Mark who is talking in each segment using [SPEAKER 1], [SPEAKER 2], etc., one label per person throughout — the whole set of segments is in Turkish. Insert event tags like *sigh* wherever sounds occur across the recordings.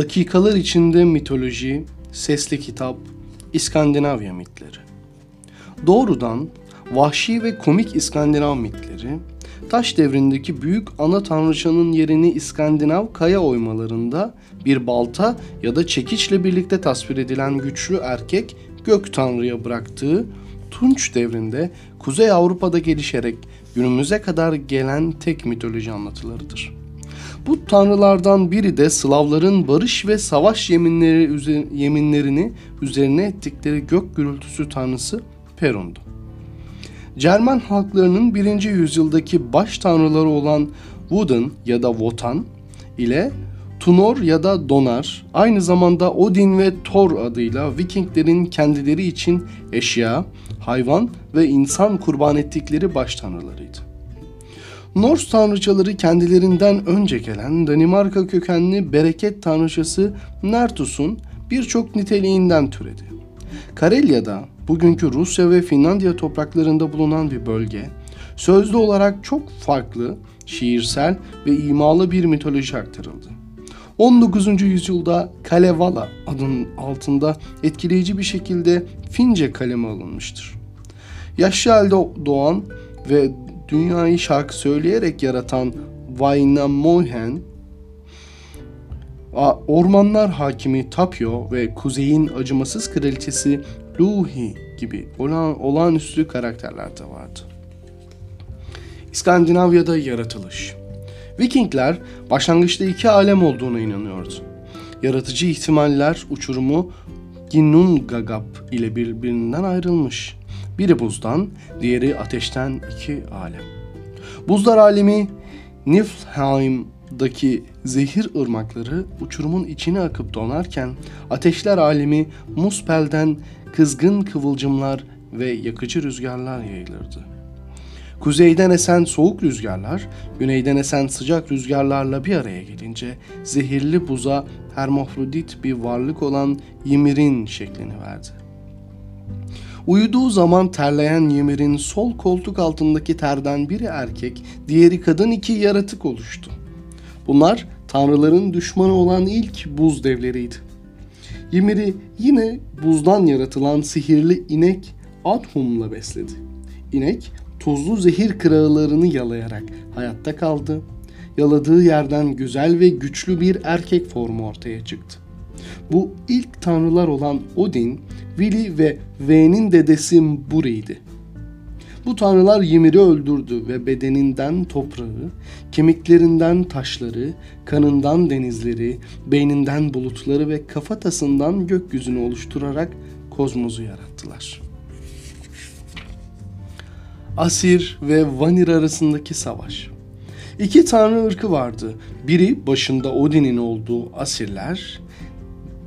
[SPEAKER 1] Dakikalar içinde mitoloji, sesli kitap, İskandinavya mitleri. Doğrudan vahşi ve komik İskandinav mitleri, taş devrindeki büyük ana tanrıçanın yerini İskandinav kaya oymalarında bir balta ya da çekiçle birlikte tasvir edilen güçlü erkek gök tanrıya bıraktığı Tunç devrinde Kuzey Avrupa'da gelişerek günümüze kadar gelen tek mitoloji anlatılarıdır. Bu tanrılardan biri de Slavların barış ve savaş yeminleri yeminlerini üzerine ettikleri gök gürültüsü tanrısı Perun'du. Cermen halklarının 1. yüzyıldaki baş tanrıları olan Woden ya da Wotan ile Tunor ya da Donar aynı zamanda Odin ve Thor adıyla Vikinglerin kendileri için eşya, hayvan ve insan kurban ettikleri baş tanrılarıydı. Norse tanrıçaları kendilerinden önce gelen Danimarka kökenli bereket tanrıçası Nertus'un birçok niteliğinden türedi. Karelya'da bugünkü Rusya ve Finlandiya topraklarında bulunan bir bölge, sözlü olarak çok farklı, şiirsel ve imalı bir mitoloji aktarıldı. 19. yüzyılda Kalevala adının altında etkileyici bir şekilde Fince kaleme alınmıştır. Yaşlı halde doğan ve dünyayı şarkı söyleyerek yaratan Wainamoinen, ormanlar hakimi Tapio ve kuzeyin acımasız kraliçesi Luhi gibi olan, olağanüstü karakterler de vardı. İskandinavya'da yaratılış Vikingler başlangıçta iki alem olduğuna inanıyordu. Yaratıcı ihtimaller uçurumu Ginnungagap ile birbirinden ayrılmış. Biri buzdan, diğeri ateşten iki alem. Buzlar alemi Niflheim'daki zehir ırmakları uçurumun içine akıp donarken ateşler alemi Muspel'den kızgın kıvılcımlar ve yakıcı rüzgarlar yayılırdı. Kuzeyden esen soğuk rüzgarlar, güneyden esen sıcak rüzgarlarla bir araya gelince zehirli buza hermafrodit bir varlık olan Ymir'in şeklini verdi. Uyuduğu zaman terleyen Ymir'in sol koltuk altındaki terden biri erkek, diğeri kadın iki yaratık oluştu. Bunlar tanrıların düşmanı olan ilk buz devleriydi. Ymir'i yine buzdan yaratılan sihirli inek Adhum'la besledi. İnek tuzlu zehir kırağılarını yalayarak hayatta kaldı. Yaladığı yerden güzel ve güçlü bir erkek formu ortaya çıktı. Bu ilk tanrılar olan Odin, Vili ve V'nin dedesi Buri'ydi. Bu tanrılar Ymir'i öldürdü ve bedeninden toprağı, kemiklerinden taşları, kanından denizleri, beyninden bulutları ve kafatasından gökyüzünü oluşturarak kozmosu yarattılar.'' Asir ve Vanir arasındaki savaş. İki tanrı ırkı vardı. Biri başında Odin'in olduğu Asirler,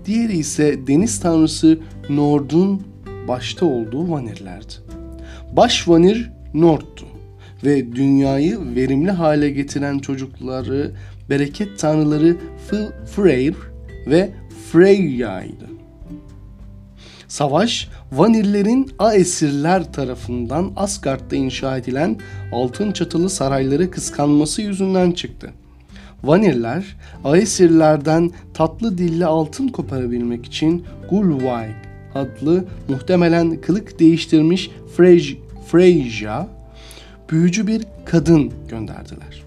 [SPEAKER 1] diğeri ise deniz tanrısı Nord'un başta olduğu Vanirlerdi. Baş Vanir Nord'tu ve dünyayı verimli hale getiren çocukları bereket tanrıları Freyr ve Freyya'ydı. Savaş, Vanillerin Aesirler tarafından Asgard'da inşa edilen altın çatılı sarayları kıskanması yüzünden çıktı. Vaniller, Aesirlerden tatlı dilli altın koparabilmek için Gulwai adlı muhtemelen kılık değiştirmiş Frey Freyja, büyücü bir kadın gönderdiler.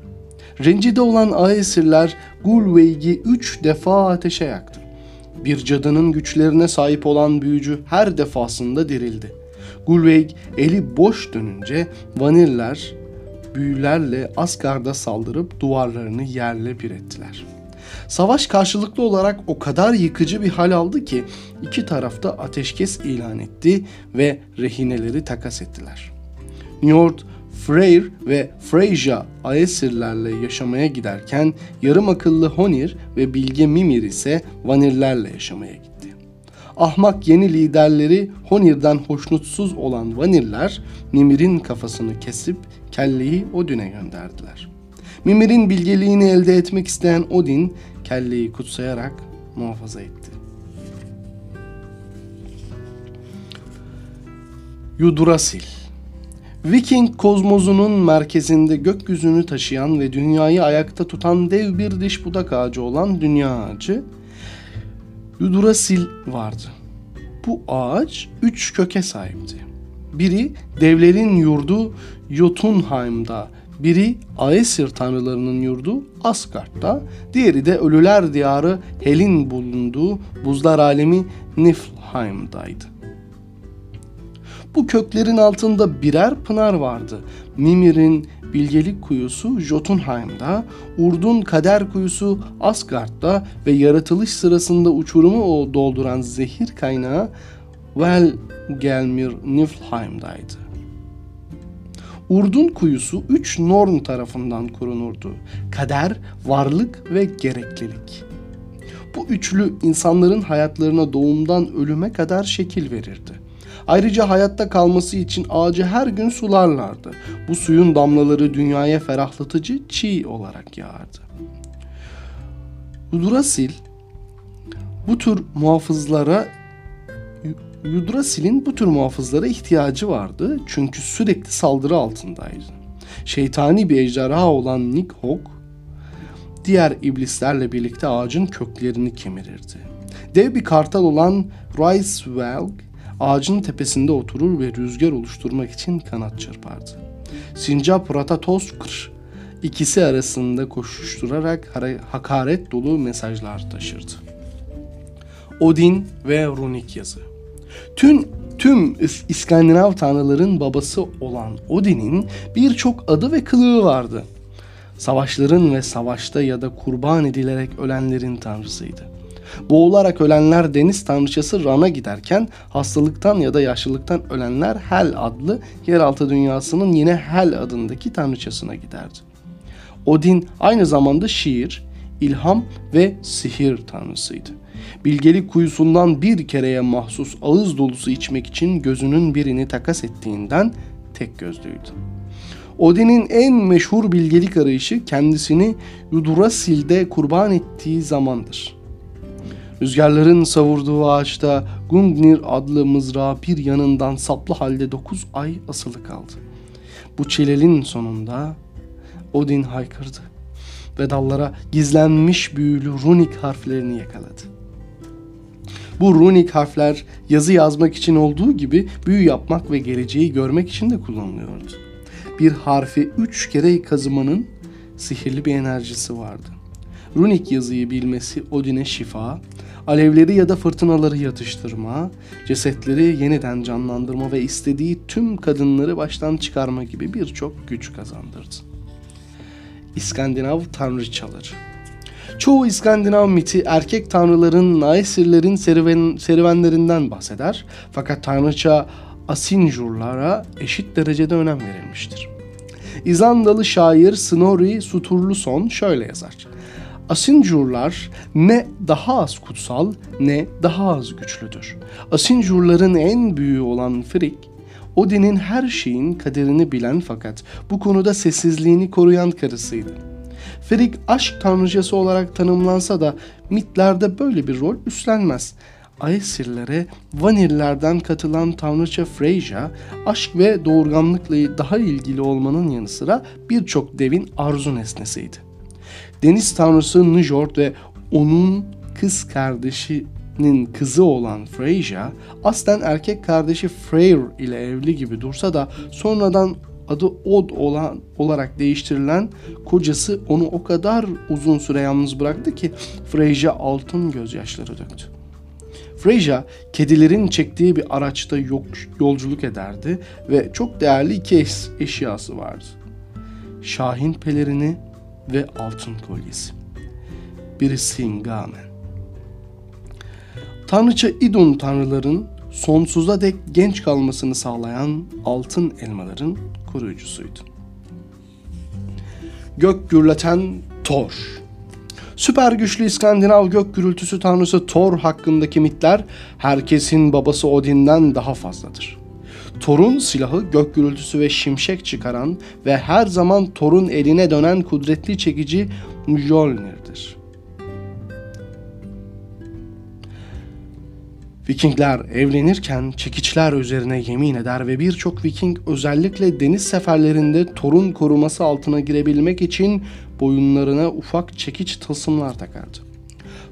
[SPEAKER 1] Rencide olan Aesirler Gulweig'i üç defa ateşe yaktı. Bir cadının güçlerine sahip olan büyücü her defasında dirildi. Gulveig eli boş dönünce Vaniller büyülerle Asgard'a saldırıp duvarlarını yerle bir ettiler. Savaş karşılıklı olarak o kadar yıkıcı bir hal aldı ki iki tarafta ateşkes ilan etti ve rehineleri takas ettiler. Njord Freyr ve Freyja Aesirlerle yaşamaya giderken yarım akıllı Honir ve bilge Mimir ise Vanirlerle yaşamaya gitti. Ahmak yeni liderleri Honir'den hoşnutsuz olan Vanirler Mimir'in kafasını kesip kelleyi Odin'e gönderdiler. Mimir'in bilgeliğini elde etmek isteyen Odin kelleyi kutsayarak muhafaza etti. Yudurasil Viking kozmozunun merkezinde gökyüzünü taşıyan ve dünyayı ayakta tutan dev bir diş budak ağacı olan dünya ağacı, Yggdrasil vardı. Bu ağaç üç köke sahipti. Biri devlerin yurdu Jotunheim'da, biri Aesir tanrılarının yurdu Asgard'da, diğeri de ölüler diyarı Hel'in bulunduğu buzlar alemi Niflheim'daydı. Bu köklerin altında birer pınar vardı. Mimir'in bilgelik kuyusu Jotunheim'da, Urd'un kader kuyusu Asgard'da ve yaratılış sırasında uçurumu dolduran zehir kaynağı Velgelmir Niflheim'daydı. Urd'un kuyusu üç norm tarafından korunurdu. Kader, varlık ve gereklilik. Bu üçlü insanların hayatlarına doğumdan ölüme kadar şekil verirdi. Ayrıca hayatta kalması için ağacı her gün sularlardı. Bu suyun damlaları dünyaya ferahlatıcı çiğ olarak yağardı. Yudrasil bu tür muhafızlara Yudrasil'in bu tür muhafızlara ihtiyacı vardı çünkü sürekli saldırı altındaydı. Şeytani bir ejderha olan Nick diğer iblislerle birlikte ağacın köklerini kemirirdi. Dev bir kartal olan Ricewelg ağacın tepesinde oturur ve rüzgar oluşturmak için kanat çırpardı. Sincap Ratatoskr ikisi arasında koşuşturarak hakaret dolu mesajlar taşırdı. Odin ve runik yazı. Tüm tüm İskandinav tanrıların babası olan Odin'in birçok adı ve kılığı vardı. Savaşların ve savaşta ya da kurban edilerek ölenlerin tanrısıydı. Boğularak ölenler deniz tanrıçası Ran'a giderken hastalıktan ya da yaşlılıktan ölenler Hel adlı yeraltı dünyasının yine Hel adındaki tanrıçasına giderdi. Odin aynı zamanda şiir, ilham ve sihir tanrısıydı. Bilgelik kuyusundan bir kereye mahsus ağız dolusu içmek için gözünün birini takas ettiğinden tek gözlüydü. Odin'in en meşhur bilgelik arayışı kendisini Yggdrasil'de kurban ettiği zamandır. Rüzgarların savurduğu ağaçta Gungnir adlı mızrağı bir yanından saplı halde dokuz ay asılı kaldı. Bu çilelin sonunda Odin haykırdı ve dallara gizlenmiş büyülü runik harflerini yakaladı. Bu runik harfler yazı yazmak için olduğu gibi büyü yapmak ve geleceği görmek için de kullanılıyordu. Bir harfi üç kere kazımanın sihirli bir enerjisi vardı. Runik yazıyı bilmesi Odin'e şifa, alevleri ya da fırtınaları yatıştırma, cesetleri yeniden canlandırma ve istediği tüm kadınları baştan çıkarma gibi birçok güç kazandırdı. İskandinav tanrıçaları Çoğu İskandinav miti erkek tanrıların, naesirlerin serüven, serüvenlerinden bahseder. Fakat tanrıça Asinjurlara eşit derecede önem verilmiştir. İzlandalı şair Snorri Sturluson şöyle yazar. Asinjurlar ne daha az kutsal ne daha az güçlüdür. Asinjurların en büyüğü olan Frigg, Odin'in her şeyin kaderini bilen fakat bu konuda sessizliğini koruyan karısıydı. Frigg aşk tanrıcası olarak tanımlansa da mitlerde böyle bir rol üstlenmez. Aesirlere Vanillerden katılan tanrıça Freyja, aşk ve doğurganlıkla daha ilgili olmanın yanı sıra birçok devin arzu nesnesiydi deniz tanrısı Njord ve onun kız kardeşinin kızı olan Freyja aslen erkek kardeşi Freyr ile evli gibi dursa da sonradan adı Od olan olarak değiştirilen kocası onu o kadar uzun süre yalnız bıraktı ki Freyja altın gözyaşları döktü. Freyja kedilerin çektiği bir araçta yolculuk ederdi ve çok değerli iki eşyası vardı. Şahin pelerini ve altın kolyesi. Birisi Ingamen. Tanrıça Idun tanrıların sonsuza dek genç kalmasını sağlayan altın elmaların koruyucusuydu. Gök gürleten Thor. Süper güçlü İskandinav gök gürültüsü tanrısı Thor hakkındaki mitler herkesin babası Odin'den daha fazladır. Thor'un silahı gök gürültüsü ve şimşek çıkaran ve her zaman Thor'un eline dönen kudretli çekici Mjolnir'dir. Vikingler evlenirken çekiçler üzerine yemin eder ve birçok Viking özellikle deniz seferlerinde Thor'un koruması altına girebilmek için boyunlarına ufak çekiç tılsımlar takardı.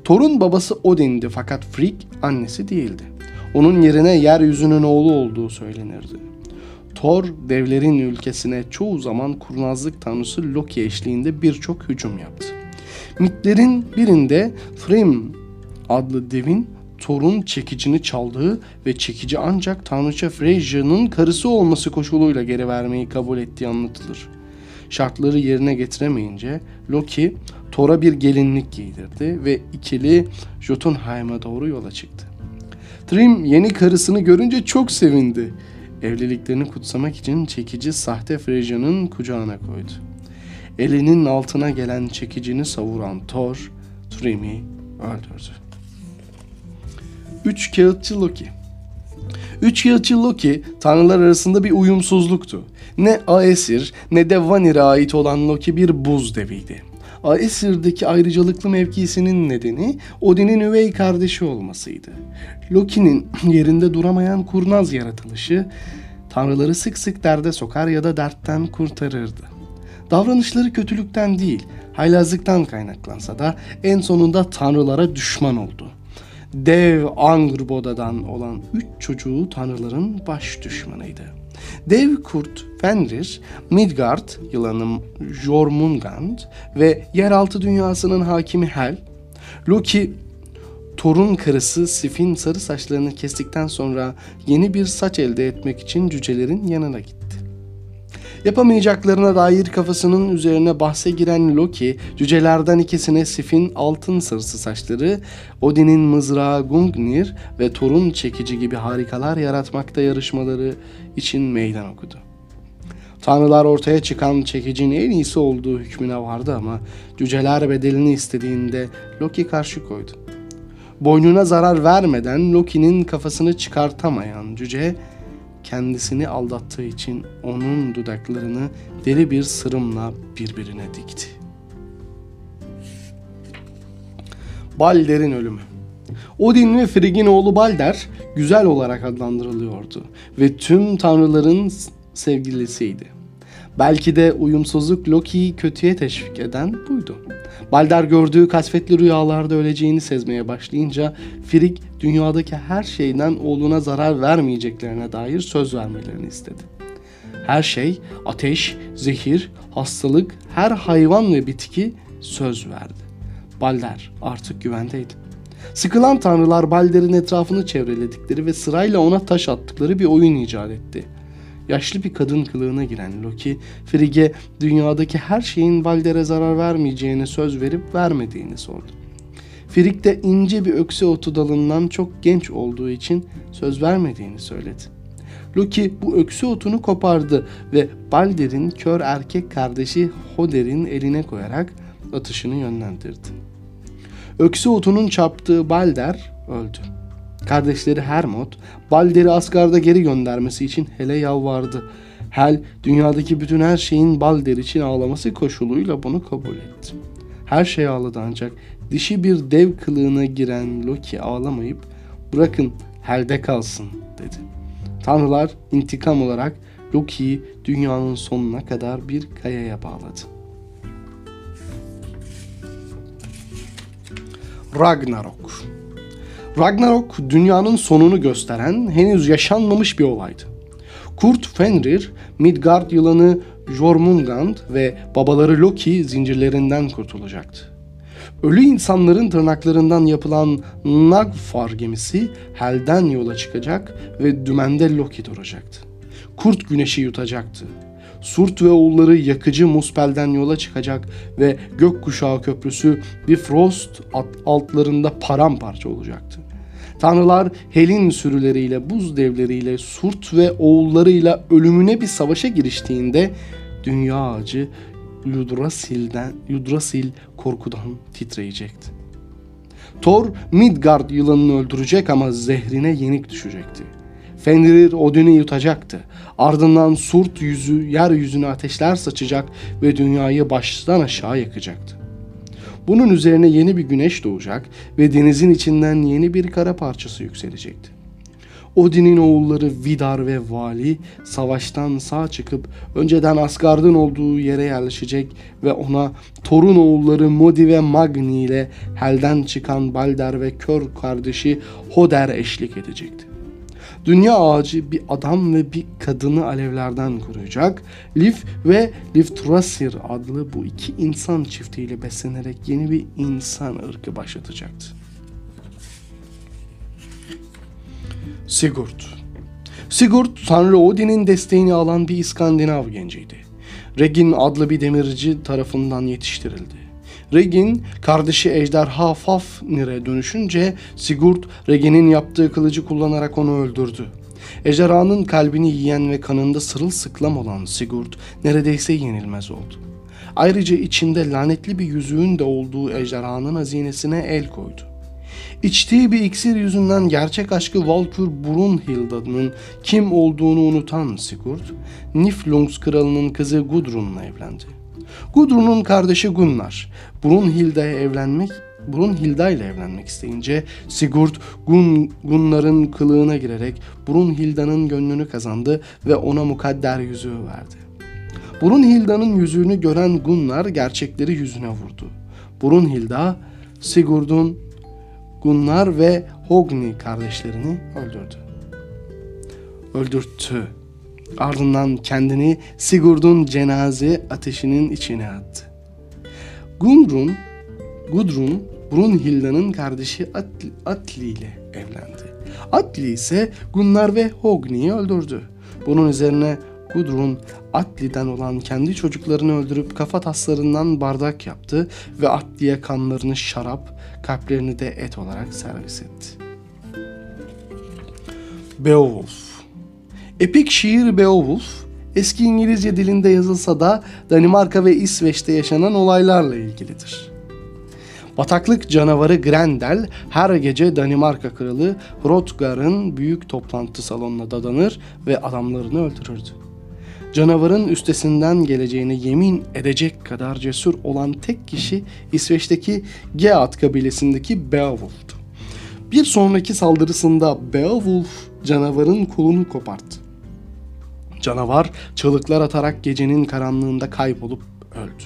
[SPEAKER 1] Thor'un babası Odin'di fakat Frigg annesi değildi. Onun yerine yeryüzünün oğlu olduğu söylenirdi. Thor devlerin ülkesine çoğu zaman kurnazlık tanrısı Loki eşliğinde birçok hücum yaptı. Mitlerin birinde Thrym adlı devin Thor'un çekicini çaldığı ve çekici ancak tanrıça Freyja'nın karısı olması koşuluyla geri vermeyi kabul ettiği anlatılır. Şartları yerine getiremeyince Loki Thor'a bir gelinlik giydirdi ve ikili Jotunheim'a doğru yola çıktı. Thrym yeni karısını görünce çok sevindi. Evliliklerini kutsamak için çekici sahte Freyja'nın kucağına koydu. Elinin altına gelen çekicini savuran Thor, Thrym'i öldürdü. Üç kağıtçı Loki Üç kağıtçı Loki tanrılar arasında bir uyumsuzluktu. Ne Aesir ne de Vanir'e ait olan Loki bir buz deviydi. Aesir'deki ayrıcalıklı mevkisinin nedeni Odin'in üvey kardeşi olmasıydı. Loki'nin *clears throat* yerinde duramayan kurnaz yaratılışı tanrıları sık sık derde sokar ya da dertten kurtarırdı. Davranışları kötülükten değil, haylazlıktan kaynaklansa da en sonunda tanrılara düşman oldu. Dev Angrbodadan olan üç çocuğu tanrıların baş düşmanıydı. Dev kurt Fenrir, Midgard yılanı Jormungand ve yeraltı dünyasının hakimi Hel, Loki Thor'un karısı Sif'in sarı saçlarını kestikten sonra yeni bir saç elde etmek için cücelerin yanına gitti. Yapamayacaklarına dair kafasının üzerine bahse giren Loki, cücelerden ikisine Sif'in altın sarısı saçları, Odin'in mızrağı Gungnir ve Thor'un çekici gibi harikalar yaratmakta yarışmaları için meydan okudu. Tanrılar ortaya çıkan çekicinin en iyisi olduğu hükmüne vardı ama cüceler bedelini istediğinde Loki karşı koydu. Boynuna zarar vermeden Loki'nin kafasını çıkartamayan cüce kendisini aldattığı için onun dudaklarını deri bir sırımla birbirine dikti. Balder'in ölümü Odin ve Frigg'in oğlu Balder güzel olarak adlandırılıyordu ve tüm tanrıların sevgilisiydi. Belki de uyumsuzluk Loki'yi kötüye teşvik eden buydu. Balder gördüğü kasvetli rüyalarda öleceğini sezmeye başlayınca Frigg dünyadaki her şeyden oğluna zarar vermeyeceklerine dair söz vermelerini istedi. Her şey, ateş, zehir, hastalık, her hayvan ve bitki söz verdi. Balder artık güvendeydi. Sıkılan tanrılar Balder'in etrafını çevreledikleri ve sırayla ona taş attıkları bir oyun icat etti. Yaşlı bir kadın kılığına giren Loki, Frigge dünyadaki her şeyin Balder'e zarar vermeyeceğine söz verip vermediğini sordu. Frigg de ince bir ökse otu dalından çok genç olduğu için söz vermediğini söyledi. Loki bu ökse otunu kopardı ve Balder'in kör erkek kardeşi Hoder'in eline koyarak atışını yönlendirdi. Ökse otunun çarptığı Balder öldü. Kardeşleri Hermod, Balder'i Asgard'a geri göndermesi için Hel'e yalvardı. Hel, dünyadaki bütün her şeyin Balder için ağlaması koşuluyla bunu kabul etti. Her şey ağladı ancak dişi bir dev kılığına giren Loki ağlamayıp bırakın Hel'de kalsın dedi. Tanrılar intikam olarak Loki'yi dünyanın sonuna kadar bir kayaya bağladı. Ragnarok Ragnarok dünyanın sonunu gösteren henüz yaşanmamış bir olaydı. Kurt Fenrir, Midgard yılanı Jormungand ve babaları Loki zincirlerinden kurtulacaktı. Ölü insanların tırnaklarından yapılan Nagfar gemisi Hel'den yola çıkacak ve dümende Loki duracaktı. Kurt güneşi yutacaktı. Surt ve oğulları yakıcı muspelden yola çıkacak ve gökkuşağı köprüsü Bifrost altlarında paramparça olacaktı. Tanrılar Helin sürüleriyle, buz devleriyle, Surt ve oğullarıyla ölümüne bir savaşa giriştiğinde dünya ağacı Yudrasil'den, Yudrasil korkudan titreyecekti. Thor Midgard yılanını öldürecek ama zehrine yenik düşecekti. Fenrir Odin'i yutacaktı. Ardından Surt yüzü yeryüzüne ateşler saçacak ve dünyayı baştan aşağı yakacaktı. Bunun üzerine yeni bir güneş doğacak ve denizin içinden yeni bir kara parçası yükselecekti. Odin'in oğulları Vidar ve Vali savaştan sağ çıkıp önceden Asgard'ın olduğu yere yerleşecek ve ona torun oğulları Modi ve Magni ile Hel'den çıkan Balder ve kör kardeşi Hoder eşlik edecekti. Dünya ağacı bir adam ve bir kadını alevlerden koruyacak. Lif ve Liftrasir adlı bu iki insan çiftiyle beslenerek yeni bir insan ırkı başlatacaktı. Sigurd Sigurd, Tanrı Odin'in desteğini alan bir İskandinav genciydi. Regin adlı bir demirci tarafından yetiştirildi. Regin kardeşi ejderha Fafnir'e dönüşünce Sigurd Regin'in yaptığı kılıcı kullanarak onu öldürdü. Ejderhanın kalbini yiyen ve kanında sırılsıklam olan Sigurd neredeyse yenilmez oldu. Ayrıca içinde lanetli bir yüzüğün de olduğu ejderhanın hazinesine el koydu. İçtiği bir iksir yüzünden gerçek aşkı Valkür Brunhilda'nın kim olduğunu unutan Sigurd, Niflungs kralının kızı Gudrun'la evlendi. Gudrun'un kardeşi Gunnar, Brunhilda'ya evlenmek Brunhilda ile evlenmek isteyince Sigurd Gun, Gunnar'ın kılığına girerek Brunhilda'nın gönlünü kazandı ve ona mukadder yüzüğü verdi. Brunhilda'nın yüzüğünü gören Gunnar gerçekleri yüzüne vurdu. Brunhilda Sigurd'un Gunnar ve Hogni kardeşlerini öldürdü. Öldürttü. Ardından kendini Sigurd'un cenaze ateşinin içine attı. Gudrun, Gudrun Brunhilda'nın kardeşi Atli, Atli ile evlendi. Atli ise Gunnar ve Hogni'yi öldürdü. Bunun üzerine Gudrun Atli'den olan kendi çocuklarını öldürüp kafa taslarından bardak yaptı ve Atli'ye kanlarını şarap, kalplerini de et olarak servis etti. Beowulf Epik şiir Beowulf, eski İngilizce dilinde yazılsa da Danimarka ve İsveç'te yaşanan olaylarla ilgilidir. Bataklık canavarı Grendel her gece Danimarka kralı Hrothgar'ın büyük toplantı salonuna dadanır ve adamlarını öldürürdü. Canavarın üstesinden geleceğine yemin edecek kadar cesur olan tek kişi İsveç'teki Geat kabilesindeki Beowulf'tu. Bir sonraki saldırısında Beowulf canavarın kolunu koparttı. Canavar çığlıklar atarak gecenin karanlığında kaybolup öldü.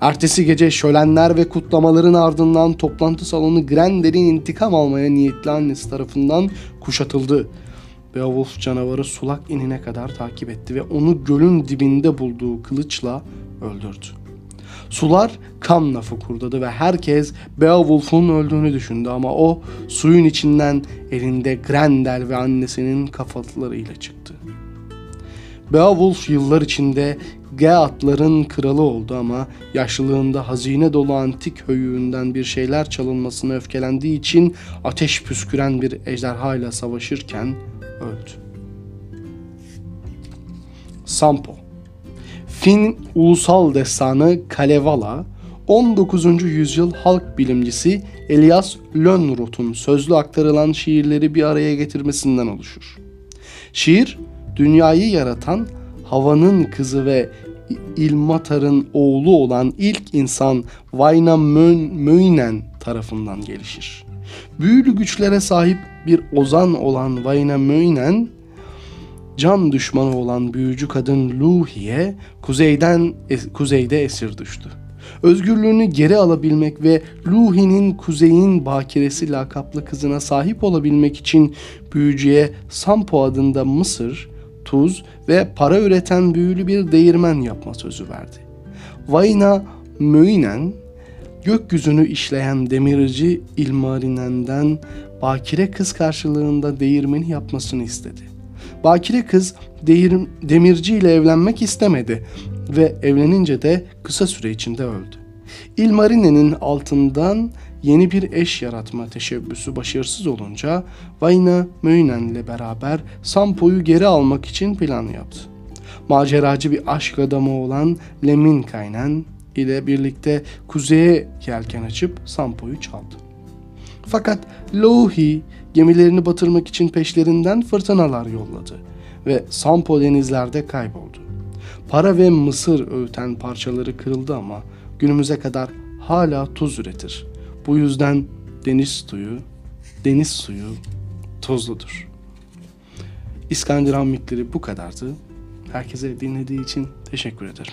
[SPEAKER 1] Ertesi gece şölenler ve kutlamaların ardından toplantı salonu Grendel'in intikam almaya niyetli annesi tarafından kuşatıldı. Beowulf canavarı sulak inine kadar takip etti ve onu gölün dibinde bulduğu kılıçla öldürdü. Sular kanla fokurdadı ve herkes Beowulf'un öldüğünü düşündü ama o suyun içinden elinde Grendel ve annesinin kafalarıyla çıktı. Beowulf yıllar içinde Geatların kralı oldu ama yaşlılığında hazine dolu antik höyüğünden bir şeyler çalınmasına öfkelendiği için ateş püsküren bir ejderha ile savaşırken öldü. Sampo Fin ulusal destanı Kalevala 19. yüzyıl halk bilimcisi Elias Lönnrot'un sözlü aktarılan şiirleri bir araya getirmesinden oluşur. Şiir, dünyayı yaratan havanın kızı ve İlmatar'ın oğlu olan ilk insan Wainamoinen tarafından gelişir. Büyülü güçlere sahip bir ozan olan Wainamoinen, can düşmanı olan büyücü kadın Luhi'ye kuzeyden kuzeyde esir düştü. Özgürlüğünü geri alabilmek ve Luhi'nin kuzeyin bakiresi lakaplı kızına sahip olabilmek için büyücüye Sampo adında Mısır, tuz ve para üreten büyülü bir değirmen yapma sözü verdi. Vayna Möinen, gökyüzünü işleyen demirci İlmarinen'den bakire kız karşılığında değirmeni yapmasını istedi. Bakire kız değir, demirci ile evlenmek istemedi ve evlenince de kısa süre içinde öldü. İlmarine'nin altından yeni bir eş yaratma teşebbüsü başarısız olunca Vayna Möynen ile beraber Sampo'yu geri almak için plan yaptı. Maceracı bir aşk adamı olan Lemminkainen ile birlikte kuzeye yelken açıp Sampo'yu çaldı. Fakat Louhi gemilerini batırmak için peşlerinden fırtınalar yolladı ve Sampo denizlerde kayboldu. Para ve mısır öğüten parçaları kırıldı ama günümüze kadar hala tuz üretir. Bu yüzden deniz suyu, deniz suyu tuzludur. İskandinav mitleri bu kadardı. Herkese dinlediği için teşekkür ederim.